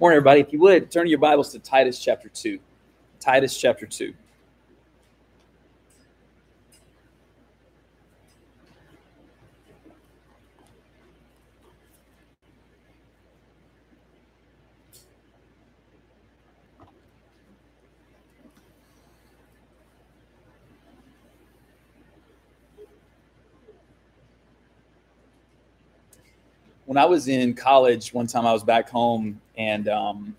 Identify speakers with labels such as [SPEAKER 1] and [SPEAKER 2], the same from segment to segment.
[SPEAKER 1] Morning, everybody. If you would, turn your Bibles to Titus chapter 2. Titus chapter 2. when I was in college, one time I was back home and um,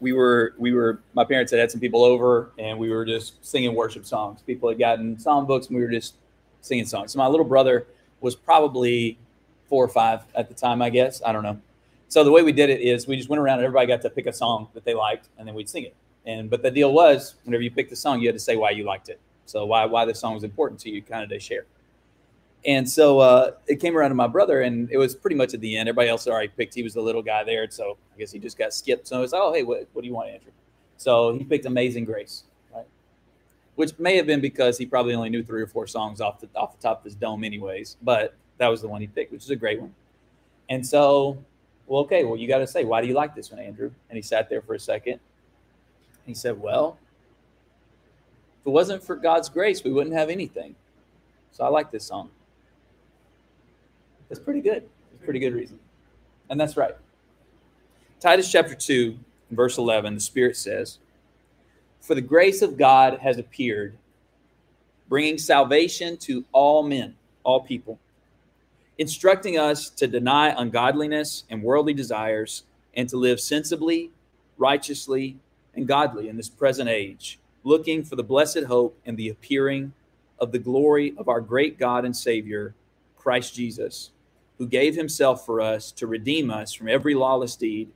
[SPEAKER 1] we were we were my parents had had some people over and we were just singing worship songs. People had gotten song books and we were just singing songs. So my little brother was probably four or five at the time, I guess. I don't know. So the way we did it is we just went around and everybody got to pick a song that they liked and then we'd sing it. And but the deal was whenever you picked the song, you had to say why you liked it. So why why the song was important to you, kind of to share. And so uh, it came around to my brother, and it was pretty much at the end. Everybody else already picked. He was the little guy there, so I guess he just got skipped. So I was like, "Oh, hey, what, what do you want, Andrew?" So he picked "Amazing Grace," right? Which may have been because he probably only knew three or four songs off the off the top of his dome, anyways. But that was the one he picked, which is a great one. And so, well, okay, well, you got to say, why do you like this one, Andrew? And he sat there for a second. He said, "Well, if it wasn't for God's grace, we wouldn't have anything. So I like this song." That's pretty good. It's pretty good reason. And that's right. Titus chapter 2, verse 11, the Spirit says, For the grace of God has appeared, bringing salvation to all men, all people, instructing us to deny ungodliness and worldly desires and to live sensibly, righteously, and godly in this present age, looking for the blessed hope and the appearing of the glory of our great God and Savior, Christ Jesus who gave himself for us to redeem us from every lawless deed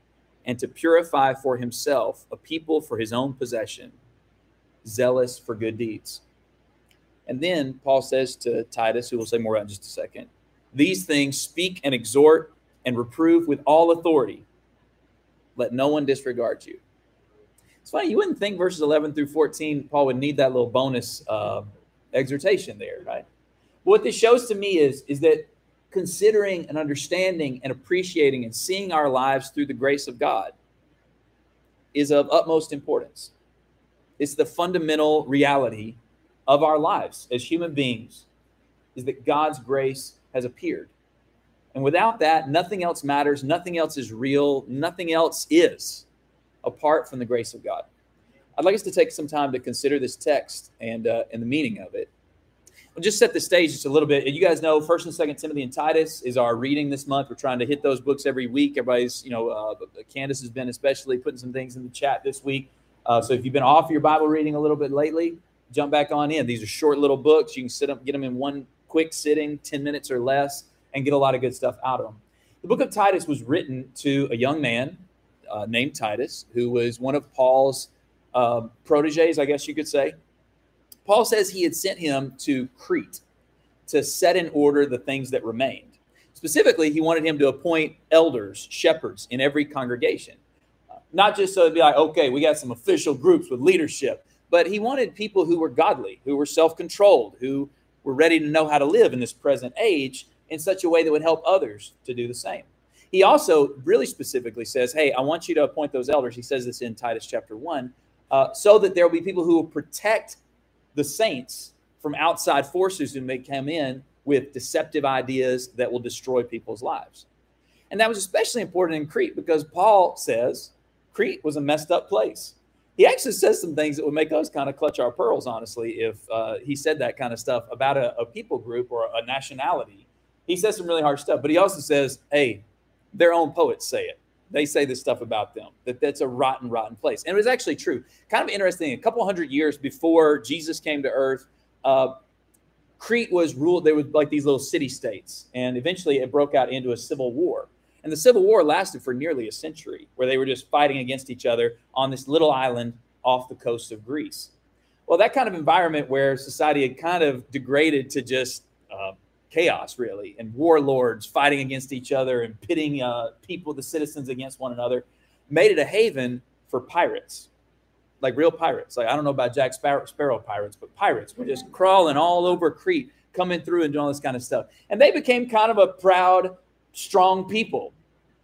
[SPEAKER 1] and to purify for himself a people for his own possession, zealous for good deeds. And then Paul says to Titus, who we'll say more about in just a second, these things speak and exhort and reprove with all authority. Let no one disregard you. It's funny, you wouldn't think verses 11 through 14, Paul would need that little bonus uh, exhortation there, right? what this shows to me is, is that considering and understanding and appreciating and seeing our lives through the grace of God is of utmost importance. It's the fundamental reality of our lives as human beings is that God's grace has appeared. And without that, nothing else matters, nothing else is real, nothing else is apart from the grace of God. I'd like us to take some time to consider this text and uh, and the meaning of it. Just set the stage just a little bit. You guys know First and Second Timothy and Titus is our reading this month. We're trying to hit those books every week. Everybody's, you know, uh, Candace has been especially putting some things in the chat this week. Uh, so if you've been off your Bible reading a little bit lately, jump back on in. These are short little books. You can sit up, get them in one quick sitting, ten minutes or less, and get a lot of good stuff out of them. The book of Titus was written to a young man uh, named Titus, who was one of Paul's uh, proteges, I guess you could say. Paul says he had sent him to Crete to set in order the things that remained. Specifically, he wanted him to appoint elders, shepherds in every congregation. not just so to be like, okay, we got some official groups with leadership, but he wanted people who were godly, who were self controlled, who were ready to know how to live in this present age in such a way that would help others to do the same. He also really specifically says, Hey, I want you to appoint those elders. He says this in Titus chapter 1, uh, so that there will be people who will protect the saints from outside forces who may come in with deceptive ideas that will destroy people's lives. And that was especially important in Crete because Paul says Crete was a messed up place. He actually says some things that would make us kind of clutch our pearls, honestly, if uh, he said that kind of stuff about a, a people group or a nationality. He says some really harsh stuff, but he also says, hey, their own poets say it they say this stuff about them that that's a rotten, rotten place. And it was actually true. Kind of interesting. A couple hundred years before Jesus came to Earth, uh, Crete was ruled. They were like these little city states, and eventually it broke out into a civil war. And the civil war lasted for nearly a century, where they were just fighting against each other on this little island off the coast of Greece. Well, that kind of environment where society had kind of degraded to just uh, chaos, really, and warlords fighting against each other and pitting uh, people, the citizens, against one another, made it a haven for pirates, like real pirates. Like I don't know about Jack Sparrow, Sparrow pirates, but pirates were just crawling all over Crete, coming through and doing all this kind of stuff. And they became kind of a proud, strong people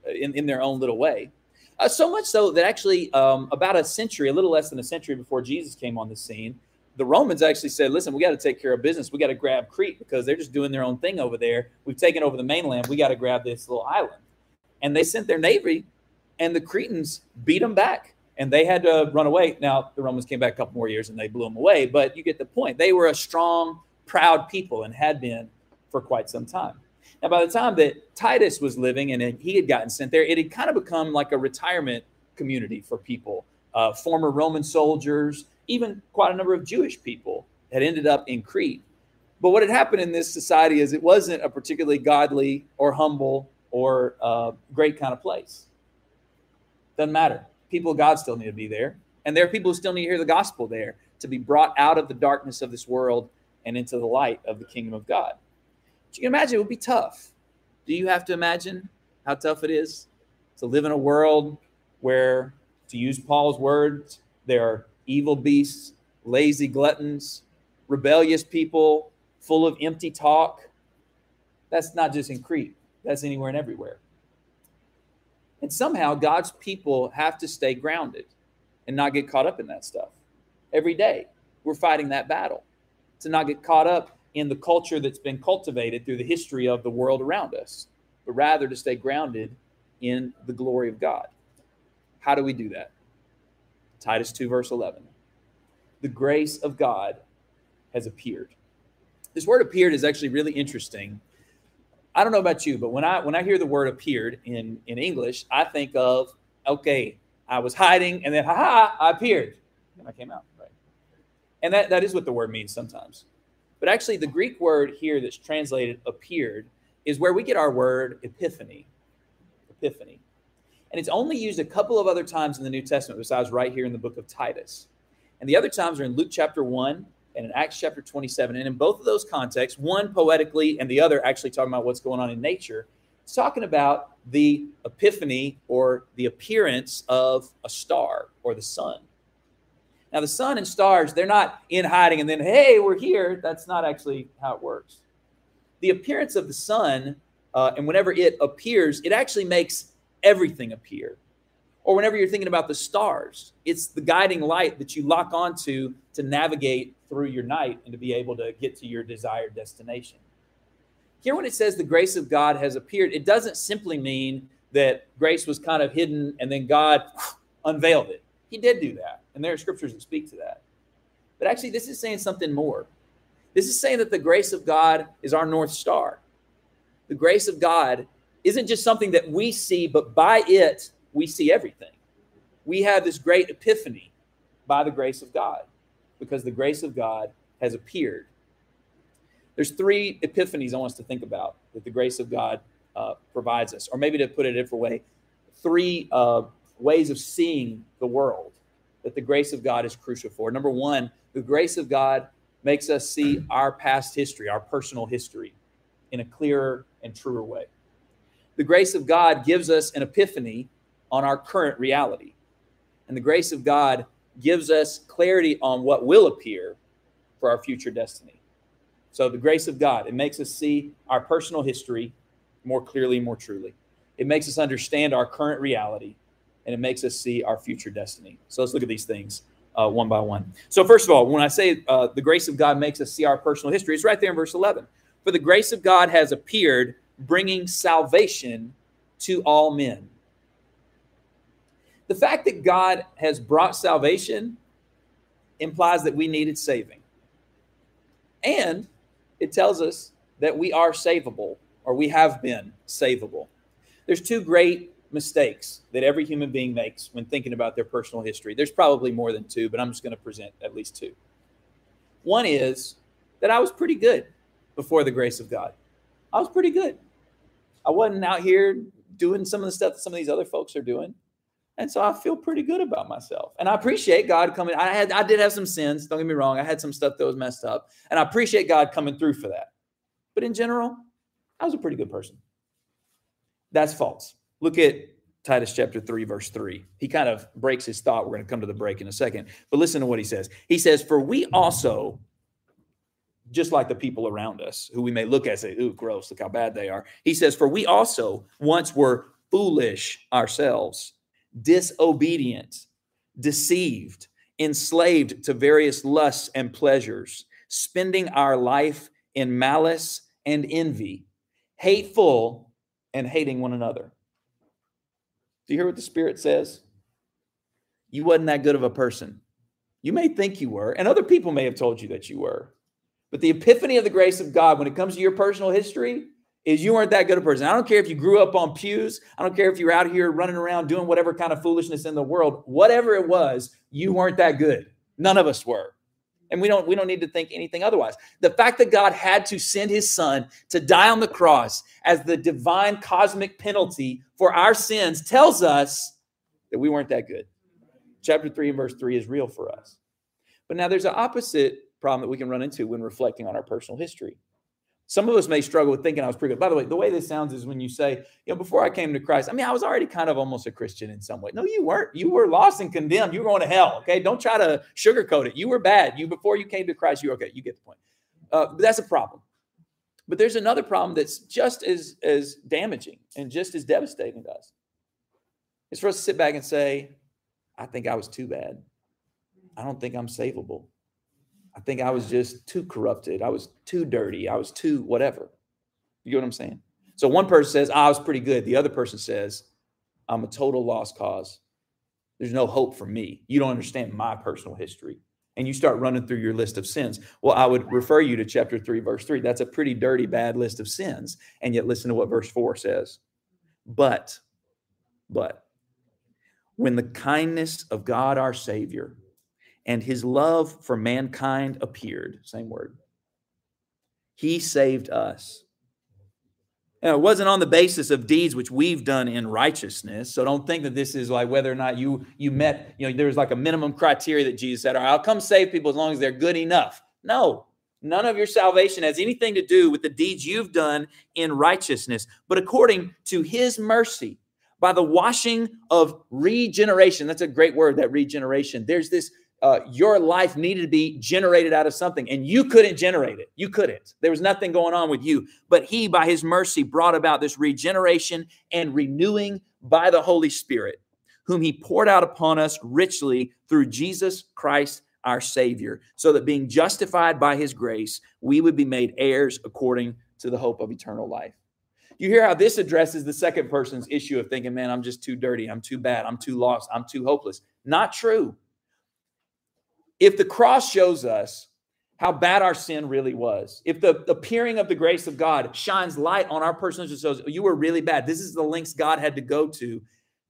[SPEAKER 1] in, in their own little way. Uh, so much so that actually, um, about a century, a little less than a century before Jesus came on the scene, the Romans actually said, listen, we got to take care of business. We got to grab Crete because they're just doing their own thing over there. We've taken over the mainland. We got to grab this little island. And they sent their navy, and the Cretans beat them back and they had to run away. Now, the Romans came back a couple more years and they blew them away, but you get the point. They were a strong, proud people and had been for quite some time. Now, by the time that Titus was living and he had gotten sent there, it had kind of become like a retirement community for people. Uh, former Roman soldiers, even quite a number of Jewish people had ended up in Crete. But what had happened in this society is it wasn't a particularly godly or humble or uh, great kind of place. Doesn't matter. People of God still need to be there. And there are people who still need to hear the gospel there to be brought out of the darkness of this world and into the light of the kingdom of God. But you can imagine it would be tough. Do you have to imagine how tough it is to live in a world where, to use Paul's words, there are evil beasts, lazy gluttons, rebellious people, full of empty talk? That's not just in Crete, that's anywhere and everywhere. And somehow God's people have to stay grounded and not get caught up in that stuff. Every day, we're fighting that battle to not get caught up in the culture that's been cultivated through the history of the world around us, but rather to stay grounded in the glory of God. How do we do that? Titus 2, verse 11. The grace of God has appeared. This word appeared is actually really interesting. I don't know about you, but when I when I hear the word appeared in in English, I think of okay, I was hiding and then ha I appeared. And I came out, right? And that, that is what the word means sometimes. But actually, the Greek word here that's translated appeared is where we get our word epiphany. Epiphany. And it's only used a couple of other times in the New Testament besides right here in the book of Titus. And the other times are in Luke chapter 1 and in Acts chapter 27. And in both of those contexts, one poetically and the other actually talking about what's going on in nature, it's talking about the epiphany or the appearance of a star or the sun. Now, the sun and stars, they're not in hiding and then, hey, we're here. That's not actually how it works. The appearance of the sun, uh, and whenever it appears, it actually makes everything appear. Or whenever you're thinking about the stars, it's the guiding light that you lock onto to navigate through your night and to be able to get to your desired destination. Here, when it says the grace of God has appeared, it doesn't simply mean that grace was kind of hidden and then God unveiled it. He did do that. And there are scriptures that speak to that. But actually, this is saying something more. This is saying that the grace of God is our North Star. The grace of God isn't just something that we see, but by it, we see everything. We have this great epiphany by the grace of God because the grace of God has appeared. There's three epiphanies I want us to think about that the grace of God uh, provides us, or maybe to put it a different way, three uh, ways of seeing the world that the grace of God is crucial for. Number one, the grace of God makes us see our past history, our personal history, in a clearer and truer way. The grace of God gives us an epiphany on our current reality. And the grace of God gives us clarity on what will appear for our future destiny. So, the grace of God, it makes us see our personal history more clearly, more truly. It makes us understand our current reality and it makes us see our future destiny. So let's look at these things uh, one by one. So, first of all, when I say uh, the grace of God makes us see our personal history, it's right there in verse 11. For the grace of God has appeared, bringing salvation to all men. The fact that God has brought salvation implies that we needed saving. And it tells us that we are savable or we have been savable. There's two great mistakes that every human being makes when thinking about their personal history. There's probably more than two, but I'm just going to present at least two. One is that I was pretty good before the grace of God. I was pretty good. I wasn't out here doing some of the stuff that some of these other folks are doing. And so I feel pretty good about myself. And I appreciate God coming. I had I did have some sins, don't get me wrong. I had some stuff that was messed up. And I appreciate God coming through for that. But in general, I was a pretty good person. That's false. Look at Titus chapter 3, verse 3. He kind of breaks his thought. We're going to come to the break in a second. But listen to what he says. He says, For we also, just like the people around us, who we may look at and say, Ooh, gross, look how bad they are. He says, For we also once were foolish ourselves, disobedient, deceived, enslaved to various lusts and pleasures, spending our life in malice and envy, hateful and hating one another. Do you hear what the Spirit says? You wasn't that good of a person. You may think you were, and other people may have told you that you were. But the epiphany of the grace of God when it comes to your personal history is you weren't that good a person. I don't care if you grew up on pews. I don't care if you're out here running around doing whatever kind of foolishness in the world. Whatever it was, you weren't that good. None of us were. And we don't we don't need to think anything otherwise. The fact that God had to send his son to die on the cross as the divine cosmic penalty for our sins tells us that we weren't that good. Chapter 3 and verse 3 is real for us. But now there's an opposite problem that we can run into when reflecting on our personal history. Some of us may struggle with thinking I was pretty good. By the way, the way this sounds is when you say, you know, before I came to Christ, I mean, I was already kind of almost a Christian in some way. No, you weren't. You were lost and condemned. You were going to hell. Okay. Don't try to sugarcoat it. You were bad. You, before you came to Christ, you were okay. You get the point. Uh, but that's a problem. But there's another problem that's just as, as damaging and just as devastating to us. It's for us to sit back and say, I think I was too bad. I don't think I'm savable. I think I was just too corrupted. I was too dirty. I was too whatever. You get what I'm saying? So one person says, ah, I was pretty good. The other person says, I'm a total lost cause. There's no hope for me. You don't understand my personal history. And you start running through your list of sins. Well, I would refer you to chapter 3, verse 3. That's a pretty dirty, bad list of sins. And yet, listen to what verse 4 says. But, but, when the kindness of God our Savior and his love for mankind appeared. Same word. He saved us. Now, it wasn't on the basis of deeds which we've done in righteousness. So don't think that this is like whether or not you you met, you know, there's like a minimum criteria that Jesus said, all right, I'll come save people as long as they're good enough. No, none of your salvation has anything to do with the deeds you've done in righteousness, but according to his mercy, by the washing of regeneration. That's a great word, that regeneration. There's this uh, your life needed to be generated out of something, and you couldn't generate it. You couldn't. There was nothing going on with you. But He, by His mercy, brought about this regeneration and renewing by the Holy Spirit, whom He poured out upon us richly through Jesus Christ our Savior, so that being justified by His grace, we would be made heirs according to the hope of eternal life. You hear how this addresses the second person's issue of thinking, man, I'm just too dirty. I'm too bad. I'm too lost. I'm too hopeless. Not true if the cross shows us how bad our sin really was, if the appearing of the grace of God shines light on our personal shows you were really bad, this is the links God had to go to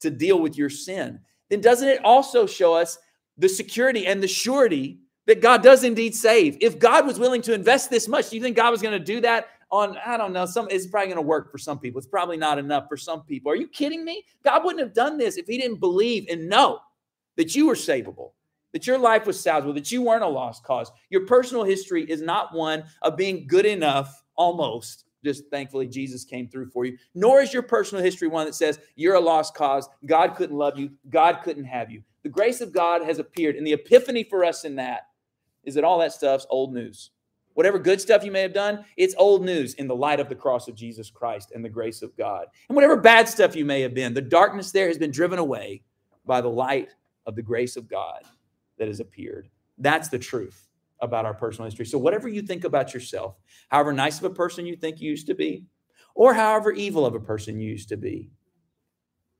[SPEAKER 1] to deal with your sin, then doesn't it also show us the security and the surety that God does indeed save? If God was willing to invest this much, do you think God was going to do that on I don't know, some it's probably going to work for some people. It's probably not enough for some people. Are you kidding me? God wouldn't have done this if he didn't believe and know that you were savable that your life was salvageable, that you weren't a lost cause. Your personal history is not one of being good enough, almost. Just thankfully, Jesus came through for you. Nor is your personal history one that says you're a lost cause. God couldn't love you. God couldn't have you. The grace of God has appeared. And the epiphany for us in that is that all that stuff's old news. Whatever good stuff you may have done, it's old news in the light of the cross of Jesus Christ and the grace of God. And whatever bad stuff you may have been, the darkness there has been driven away by the light of the grace of God that has appeared. That's the truth about our personal history. So, whatever you think about yourself, however nice of a person you think you used to be, or however evil of a person you used to be,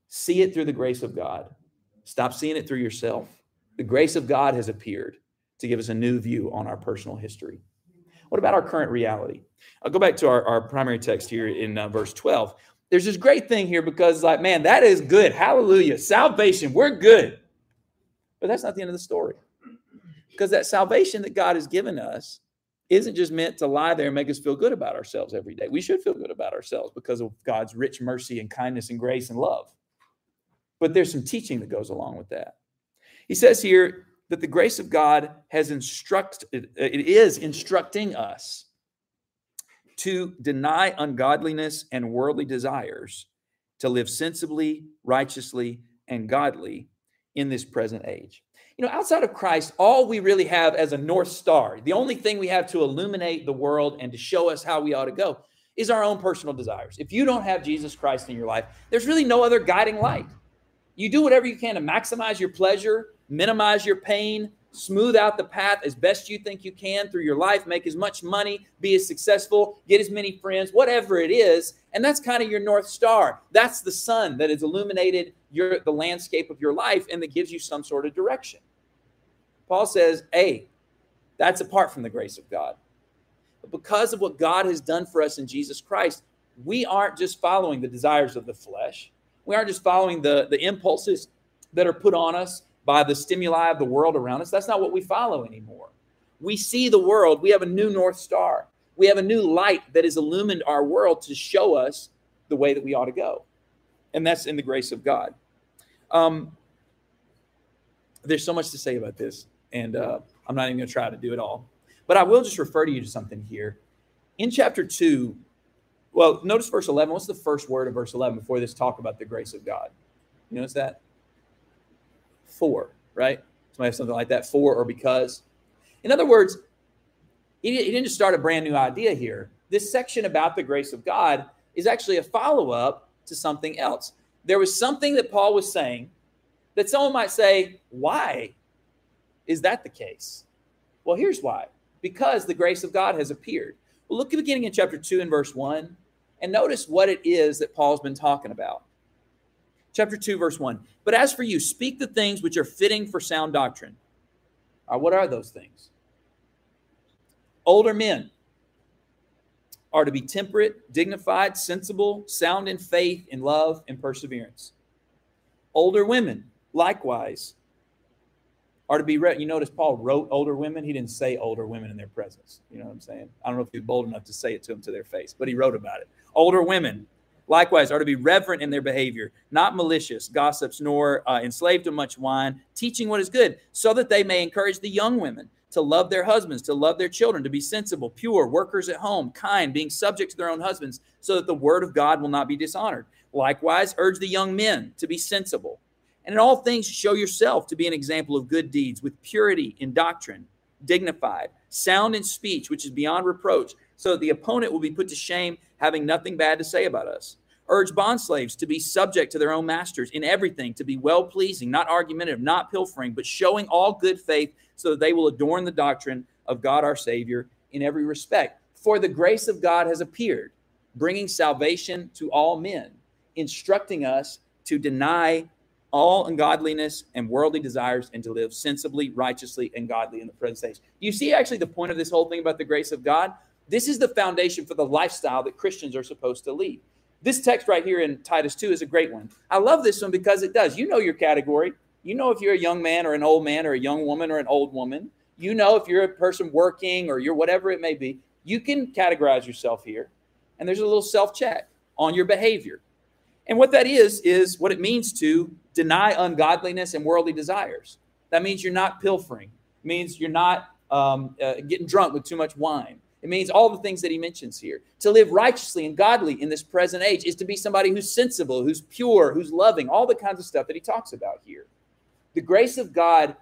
[SPEAKER 1] see it through the grace of God. Stop seeing it through yourself. The grace of God has appeared to give us a new view on our personal history. What about our current reality? I'll go back to our, our primary text here in uh, verse 12. There's this great thing here because, like, man, that is good. Hallelujah. Salvation, we're good. But that's not the end of the story. Because that salvation that God has given us isn't just meant to lie there and make us feel good about ourselves every day. We should feel good about ourselves because of God's rich mercy and kindness and grace and love. But there's some teaching that goes along with that. He says here that the grace of God has instructed, it is instructing us to deny ungodliness and worldly desires, to live sensibly, righteously, and godly in this present age. You know, outside of Christ, all we really have as a North Star, the only thing we have to illuminate the world and to show us how we ought to go is our own personal desires. If you don't have Jesus Christ in your life, there's really no other guiding light. You do whatever you can to maximize your pleasure, minimize your pain, smooth out the path as best you think you can through your life, make as much money, be as successful, get as many friends, whatever it is. And that's kind of your North Star. That's the sun that is illuminated your the landscape of your life and that gives you some sort of direction. Paul says, hey, that's apart from the grace of God. But because of what God has done for us in Jesus Christ, we aren't just following the desires of the flesh. We aren't just following the, the impulses that are put on us by the stimuli of the world around us. That's not what we follow anymore. We see the world. We have a new North Star. We have a new light that has illumined our world to show us the way that we ought to go. And that's in the grace of God. Um, there's so much to say about this, and uh, I'm not even going to try to do it all. But I will just refer to you to something here. In chapter 2, well, notice verse 11. What's the first word of verse 11 before this talk about the grace of God? You notice that? For, right? Somebody have something like that, for or because. In other words, he, didn't just start a brand new idea here. This section about the grace of God is actually a follow up to something else. There was something that Paul was saying that someone might say, Why is that the case? Well, here's why because the grace of God has appeared. Well, look at beginning in chapter 2 and verse 1 and notice what it is that Paul's been talking about. Chapter 2, verse 1. But as for you, speak the things which are fitting for sound doctrine. Uh, what are those things? Older men are to be temperate, dignified, sensible, sound in faith, in love, and perseverance. Older women, likewise, are to be read. You notice Paul wrote older women. He didn't say older women in their presence. You know what I'm saying? I don't know if he's bold enough to say it to them to their face, but he wrote about it. Older women, likewise, are to be reverent in their behavior, not malicious, gossips, nor uh, enslaved to much wine, teaching what is good, so that they may encourage the young women to love their husbands, to love their children, to be sensible, pure, workers at home, kind, being subject to their own husbands, so that the word of God will not be dishonored. Likewise, urge the young men to be sensible and in all things, show yourself to be an example of good deeds with purity in doctrine, dignified, sound in speech, which is beyond reproach, so that the opponent will be put to shame, having nothing bad to say about us. Urge bondslaves to be subject to their own masters in everything, to be well pleasing, not argumentative, not pilfering, but showing all good faith, so that they will adorn the doctrine of God our Savior in every respect. For the grace of God has appeared, bringing salvation to all men, instructing us to deny all ungodliness and worldly desires and to live sensibly, righteously, and godly in the present age. You see, actually, the point of this whole thing about the grace of God? This is the foundation for the lifestyle that Christians are supposed to lead. This text right here in Titus 2 is a great one. I love this one because it does. You know your category. You know if you're a young man or an old man or a young woman or an old woman. You know if you're a person working or you're whatever it may be. You can categorize yourself here. And there's a little self check on your behavior. And what that is, is what it means to deny ungodliness and worldly desires. That means you're not pilfering. It means you're not um, uh, getting drunk with too much wine. It means all the things that he mentions here. To live righteously and godly in this present age is to be somebody who's sensible, who's pure, who's loving, all the kinds of stuff that he talks about here. The grace of God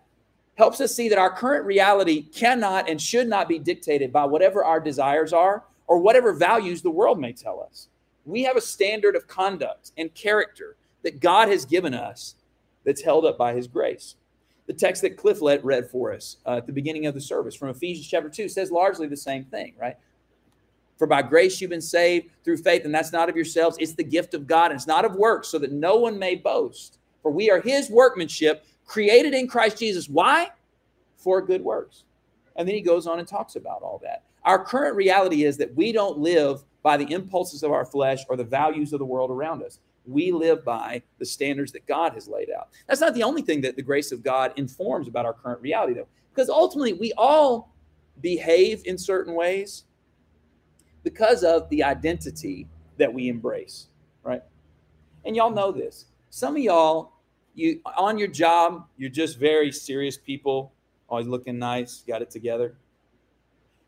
[SPEAKER 1] helps us see that our current reality cannot and should not be dictated by whatever our desires are or whatever values the world may tell us. We have a standard of conduct and character that God has given us that's held up by his grace. The text that Cliff read for us uh, at the beginning of the service from Ephesians chapter 2 says largely the same thing, right? For by grace you've been saved through faith, and that's not of yourselves, it's the gift of God, and it's not of works, so that no one may boast. For we are his workmanship, created in Christ Jesus. Why? For good works. And then he goes on and talks about all that. Our current reality is that we don't live by the impulses of our flesh or the values of the world around us we live by the standards that God has laid out. That's not the only thing that the grace of God informs about our current reality, though, because ultimately we all behave in certain ways because of the identity that we embrace, right? And y'all know this. Some of y'all, you on your job, you're just very serious people, always looking nice, got it together.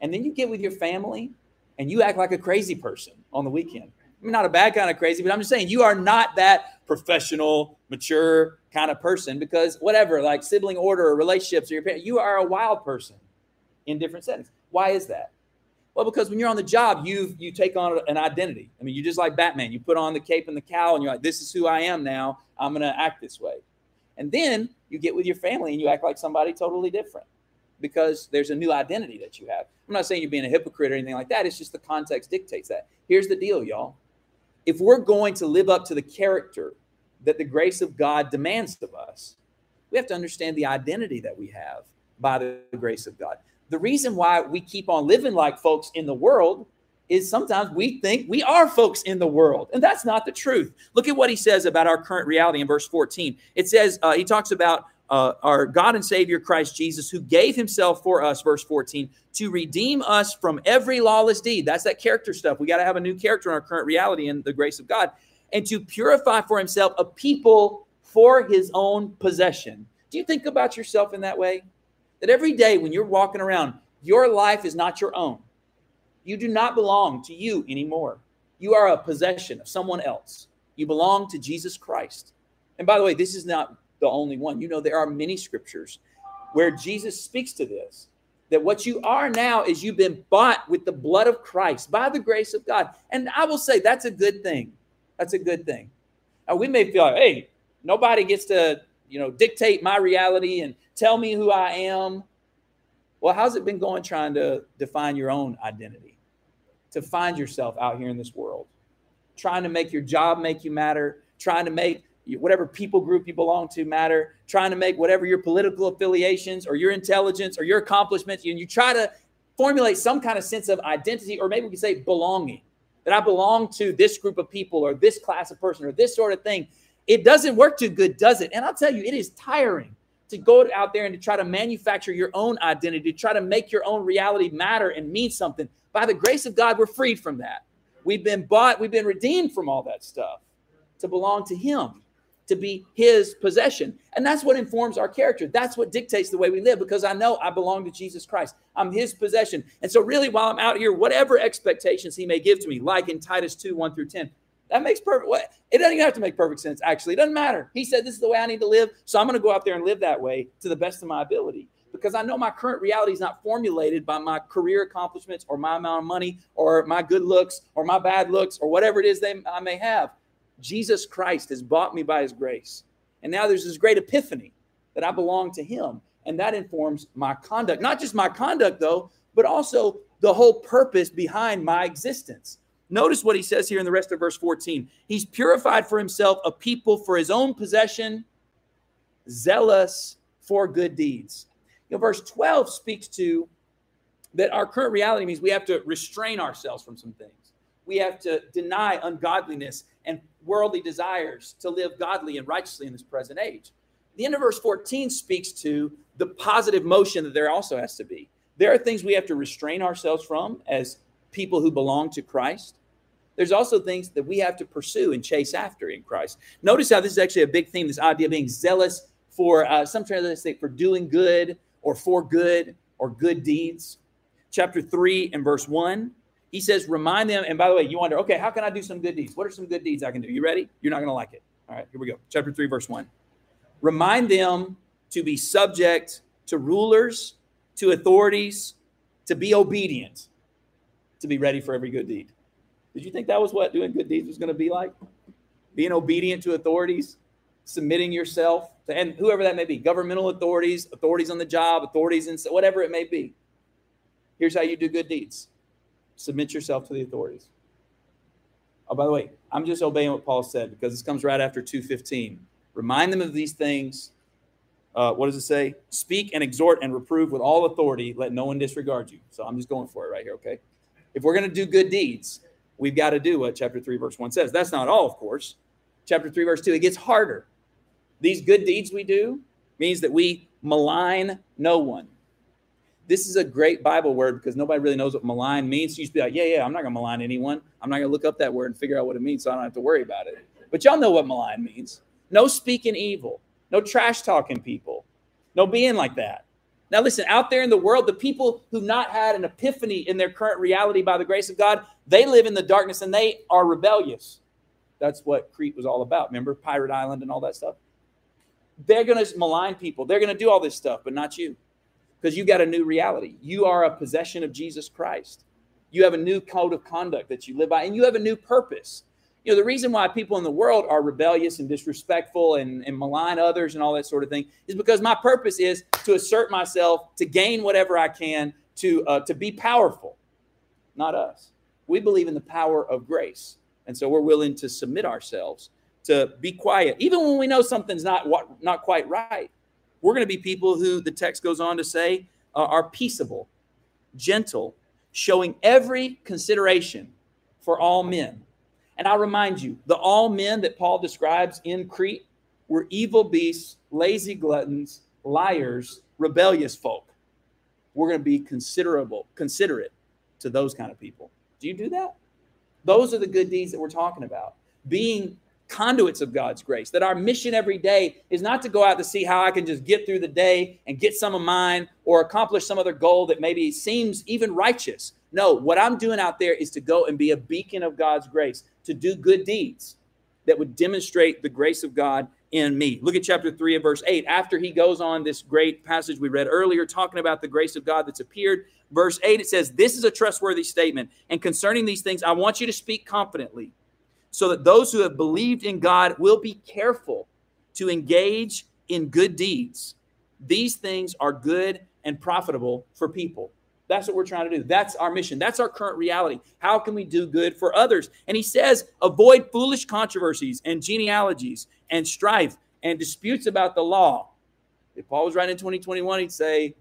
[SPEAKER 1] And then you get with your family and you act like a crazy person on the weekend. I mean, not a bad kind of crazy, but I'm just saying you are not that professional, mature kind of person because whatever, like sibling order or relationships or your parents, you are a wild person in different settings. Why is that? Well, because when you're on the job, you you take on an identity. I mean, you're just like Batman. You put on the cape and the cowl, and you're like, "This is who I am now. I'm going to act this way. And then you get with your family and you act like somebody totally different because there's a new identity that you have. I'm not saying you're being a hypocrite or anything like that. It's just the context dictates that. Here's the deal, y'all. If we're going to live up to the character that the grace of God demands of us, we have to understand the identity that we have by the grace of God. The reason why we keep on living like folks in the world is sometimes we think we are folks in the world, and that's not the truth. Look at what he says about our current reality in verse 14. It says, uh, he talks about uh, our God and Savior Christ Jesus, who gave himself for us, verse 14, to redeem us from every lawless deed. That's that character stuff. We got to have a new character in our current reality in the grace of God, and to purify for himself a people for his own possession. Do you think about yourself in that way? That every day when you're walking around, your life is not your own. You do not belong to you anymore. You are a possession of someone else. You belong to Jesus Christ. And by the way, this is not the only one. You know, there are many scriptures where Jesus speaks to this that what you are now is you've been bought with the blood of Christ by the grace of God. And I will say that's a good thing. That's a good thing. Now, we may feel like, hey, nobody gets to, you know, dictate my reality and tell me who I am. Well, how's it been going trying to define your own identity? To find yourself out here in this world, trying to make your job make you matter, trying to make whatever people group you belong to matter, trying to make whatever your political affiliations or your intelligence or your accomplishments, and you try to formulate some kind of sense of identity, or maybe we could say belonging, that I belong to this group of people or this class of person or this sort of thing. It doesn't work too good, does it? And I'll tell you, it is tiring to go out there and to try to manufacture your own identity, to try to make your own reality matter and mean something. By the grace of God, we're freed from that. We've been bought, we've been redeemed from all that stuff to belong to Him, to be His possession. And that's what informs our character. That's what dictates the way we live because I know I belong to Jesus Christ. I'm His possession. And so, really, while I'm out here, whatever expectations He may give to me, like in Titus 2 1 through 10, that makes perfect. What it doesn't even have to make perfect sense. Actually, it doesn't matter. He said this is the way I need to live, so I'm going to go out there and live that way to the best of my ability because I know my current reality is not formulated by my career accomplishments or my amount of money or my good looks or my bad looks or whatever it is they, I may have. Jesus Christ has bought me by His grace, and now there's this great epiphany that I belong to Him, and that informs my conduct. Not just my conduct though, but also the whole purpose behind my existence. Notice what he says here in the rest of verse 14. He's purified for himself a people for his own possession, zealous for good deeds. You know, verse 12 speaks to that our current reality means we have to restrain ourselves from some things. We have to deny ungodliness and worldly desires to live godly and righteously in this present age. The end of verse 14 speaks to the positive motion that there also has to be. There are things we have to restrain ourselves from as people who belong to Christ. There's also things that we have to pursue and chase after in Christ. Notice how this is actually a big theme this idea of being zealous for uh, some translations say for doing good or for good or good deeds. Chapter 3 and verse 1, he says, Remind them. And by the way, you wonder, okay, how can I do some good deeds? What are some good deeds I can do? You ready? You're not going to like it. All right, here we go. Chapter 3, verse 1. Remind them to be subject to rulers, to authorities, to be obedient, to be ready for every good deed. Did you think that was what doing good deeds was going to be like? Being obedient to authorities, submitting yourself to, and whoever that may be, governmental authorities, authorities on the job, authorities in whatever it may be. Here's how you do good deeds. Submit yourself to the authorities. Oh, by the way, I'm just obeying what Paul said because this comes right after 215. Remind them of these things. Uh, what does it say? Speak and exhort and reprove with all authority. Let no one disregard you. So I'm just going for it right here, okay? If we're going to do good deeds, we've got to do what chapter 3, verse 1 says. That's not all, of course. Chapter 3, verse 2, it gets harder. These good deeds we do means that we malign no one. This is a great Bible word because nobody really knows what malign means. So you should be like, yeah, yeah, I'm not going to malign anyone. I'm not going to look up that word and figure out what it means so I don't have to worry about it. But y'all know what malign means. No speaking evil, no trash talking people, no being like that. Now, listen, out there in the world, the people who've not had an epiphany in their current reality by the grace of God, they live in the darkness and they are rebellious. That's what Crete was all about. Remember Pirate Island and all that stuff? They're going to malign people. They're going to do all this stuff, but not you because you got a new reality. You are a possession of Jesus Christ. You have a new code of conduct that you live by, and you have a new purpose. You know, the reason why people in the world are rebellious and disrespectful and, and malign others and all that sort of thing is because my purpose is to assert myself, to gain whatever I can, to, uh, to be powerful, not us. We believe in the power of grace. And so we're willing to submit ourselves, to be quiet, even when we know something's not, what, not quite right. We're going to be people who the text goes on to say uh, are peaceable, gentle, showing every consideration for all men and I'll remind you, the all men that Paul describes in Crete were evil beasts, lazy gluttons, liars, rebellious folk. We're going to be considerable, considerate to those kind of people. Do you do that? Those are the good deeds that we're talking about. Being conduits of God's grace. That our mission every day is not to go out to see how I can just get through the day and get some of mine or accomplish some other goal that maybe seems even righteous. No, what I'm doing out there is to go and be a beacon of God's grace, to do good deeds that would demonstrate the grace of God in me. Look at chapter 3 and verse 8. After he goes on this great passage we read earlier, talking about the grace of God that's appeared, verse 8, it says, This is a trustworthy statement. And concerning these things, I want you to speak confidently, so that those who have believed in God will be careful to engage in good deeds. These things are good and profitable for people. That's what we're trying to do. That's our mission. That's our current reality. How can we do good for others? And he says, avoid foolish controversies and genealogies and strife and disputes about the law. If Paul was writing in 2021, he'd say,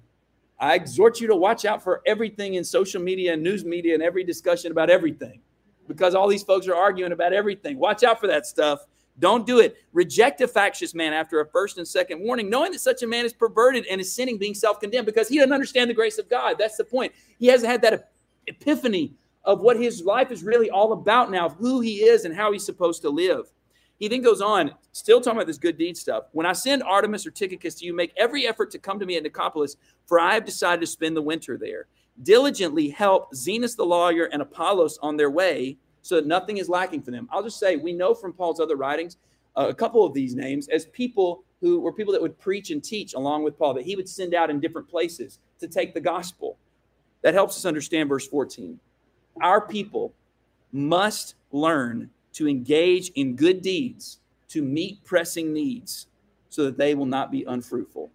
[SPEAKER 1] I exhort you to watch out for everything in social media and news media and every discussion about everything because all these folks are arguing about everything. Watch out for that stuff. Don't do it. Reject a factious man after a first and second warning, knowing that such a man is perverted and is sinning, being self condemned, because he doesn't understand the grace of God. That's the point. He hasn't had that epiphany of what his life is really all about now, of who he is and how he's supposed to live. He then goes on, still talking about this good deed stuff. When I send Artemas or Tychicus to you, make every effort to come to me at Nicopolis, for I have decided to spend the winter there. Diligently help Zenas the lawyer and Apollos on their way so that nothing is lacking for them. I'll just say we know from Paul's other writings uh, a couple of these names as people who were people that would preach and teach along with Paul, that he would send out in different places to take the gospel. That helps us understand verse 14. Our people must learn to engage in good deeds to meet pressing needs so that they will not be unfruitful.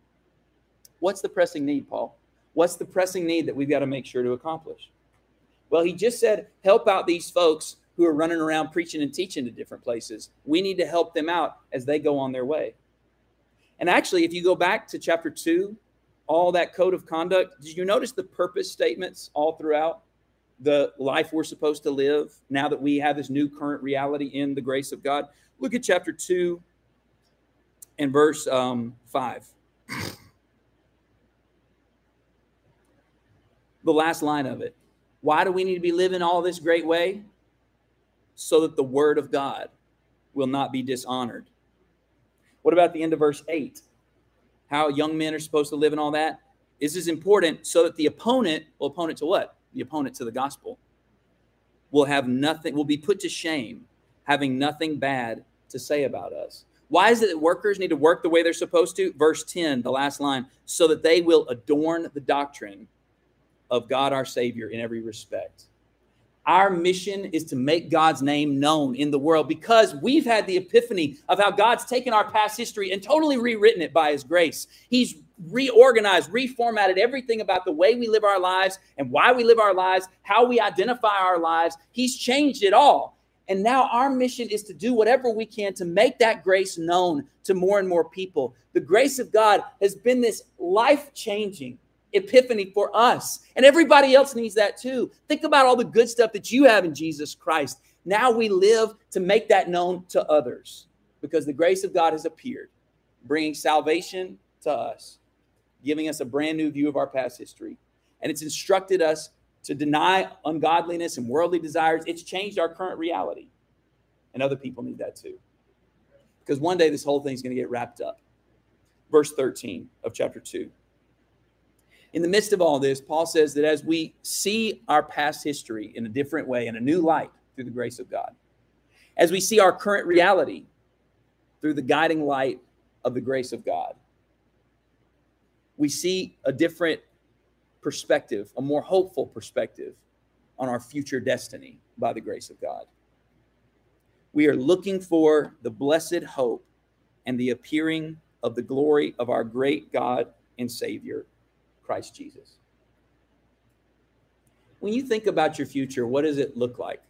[SPEAKER 1] What's the pressing need, Paul? What's the pressing need that we've got to make sure to accomplish? Well, he just said, help out these folks who are running around preaching and teaching to different places. We need to help them out as they go on their way. And actually, if you go back to chapter two, all that code of conduct, did you notice the purpose statements all throughout the life we're supposed to live now that we have this new current reality in the grace of God? Look at chapter two and verse um, five. the last line of it. Why do we need to be living all this great way? So that the word of God will not be dishonored. What about the end of verse 8? How young men are supposed to live and all that? This is important so that the opponent, well, opponent to what? The opponent to the gospel will have nothing, will be put to shame, having nothing bad to say about us. Why is it that workers need to work the way they're supposed to? Verse 10, the last line, so that they will adorn the doctrine of God our Savior in every respect. Our mission is to make God's name known in the world because we've had the epiphany of how God's taken our past history and totally rewritten it by His grace. He's reorganized, reformatted everything about the way we live our lives and why we live our lives, how we identify our lives. He's changed it all. And now our mission is to do whatever we can to make that grace known to more and more people. The grace of God has been this life changing, epiphany for us. And everybody else needs that too. Think about all the good stuff that you have in Jesus Christ. Now we live to make that known to others because the grace of God has appeared, bringing salvation to us, giving us a brand new view of our past history. And it's instructed us to deny ungodliness and worldly desires. It's changed our current reality. And other people need that too. Because one day this whole thing is going to get wrapped up. Verse 13 of chapter 2 in the midst of all this, Paul says that as we see our past history in a different way, in a new light through the grace of God, as we see our current reality through the guiding light of the grace of God, we see a different perspective, a more hopeful perspective on our future destiny by the grace of God. We are looking for the blessed hope and the appearing of the glory of our great God and Savior, Christ Jesus. When you think about your future, what does it look like?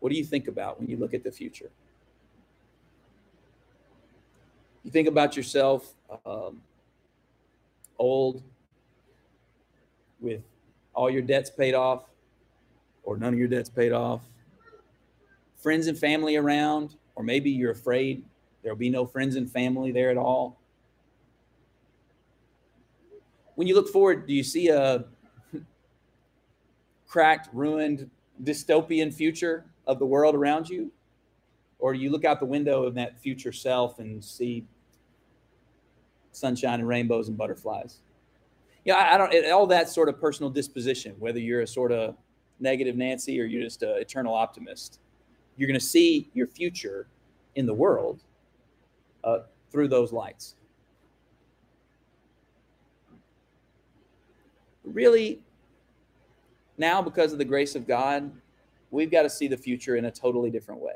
[SPEAKER 1] What do you think about when you look at the future? You think about yourself um, old, with all your debts paid off, or none of your debts paid off, friends and family around, or maybe you're afraid there'll be no friends and family there at all. When you look forward, do you see a cracked, ruined, dystopian future of the world around you? Or do you look out the window of that future self and see sunshine and rainbows and butterflies? Yeah, I, I don't, it, all that sort of personal disposition, whether you're a sort of negative Nancy or you're just an eternal optimist, you're going to see your future in the world uh, through those lights. Really, now, because of the grace of God, we've got to see the future in a totally different way.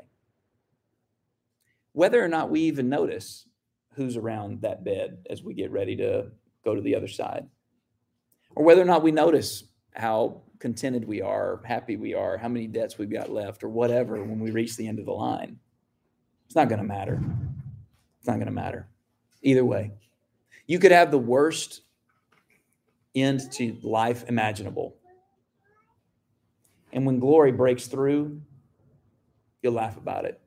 [SPEAKER 1] Whether or not we even notice who's around that bed as we get ready to go to the other side, or whether or not we notice how contented we are, happy we are, how many debts we've got left, or whatever when we reach the end of the line. It's not going to matter. It's not going to matter. Either way, you could have the worst end to life imaginable. And when glory breaks through, you'll laugh about it.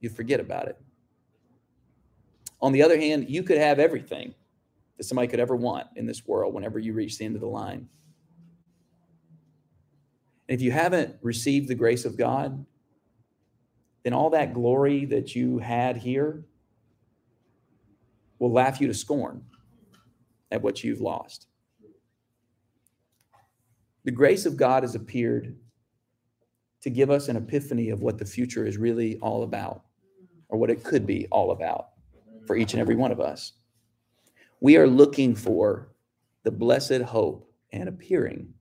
[SPEAKER 1] You forget about it. On the other hand, you could have everything that somebody could ever want in this world whenever you reach the end of the line. And if you haven't received the grace of God, then all that glory that you had here will laugh you to scorn at what you've lost. The grace of God has appeared to give us an epiphany of what the future is really all about, or what it could be all about for each and every one of us. We are looking for the blessed hope and appearing.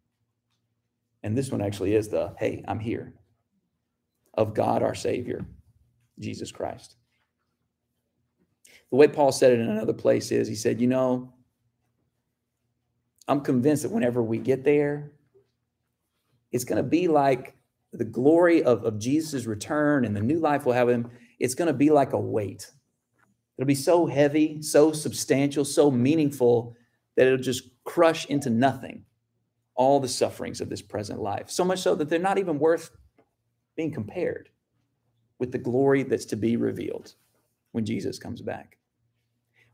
[SPEAKER 1] And this one actually is the hey, I'm here of God our Savior, Jesus Christ. The way Paul said it in another place is he said, You know, I'm convinced that whenever we get there, it's going to be like the glory of, of Jesus' return and the new life we'll have him. It's going to be like a weight. It'll be so heavy, so substantial, so meaningful that it'll just crush into nothing all the sufferings of this present life. So much so that they're not even worth being compared with the glory that's to be revealed when Jesus comes back.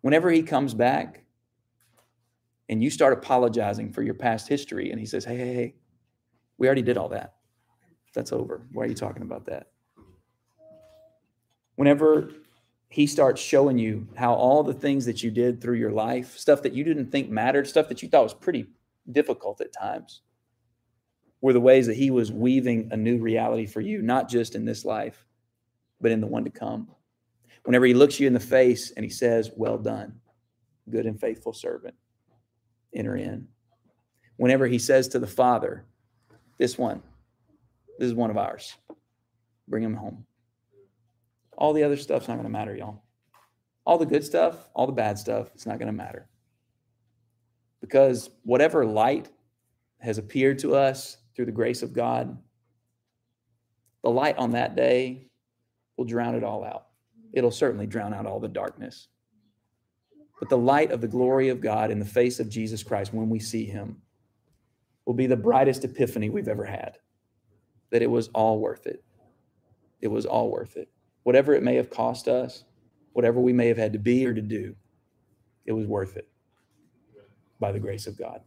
[SPEAKER 1] Whenever he comes back and you start apologizing for your past history, and he says, Hey, hey, hey, we already did all that. That's over. Why are you talking about that? Whenever he starts showing you how all the things that you did through your life, stuff that you didn't think mattered, stuff that you thought was pretty difficult at times, were the ways that he was weaving a new reality for you, not just in this life, but in the one to come. Whenever he looks you in the face and he says, Well done, good and faithful servant, enter in. Whenever he says to the Father, This one, this is one of ours, bring him home. All the other stuff's not going to matter, y'all. All the good stuff, all the bad stuff, it's not going to matter. Because whatever light has appeared to us through the grace of God, the light on that day will drown it all out it'll certainly drown out all the darkness. But the light of the glory of God in the face of Jesus Christ when we see him will be the brightest epiphany we've ever had. That it was all worth it. It was all worth it. Whatever it may have cost us, whatever we may have had to be or to do, it was worth it by the grace of God.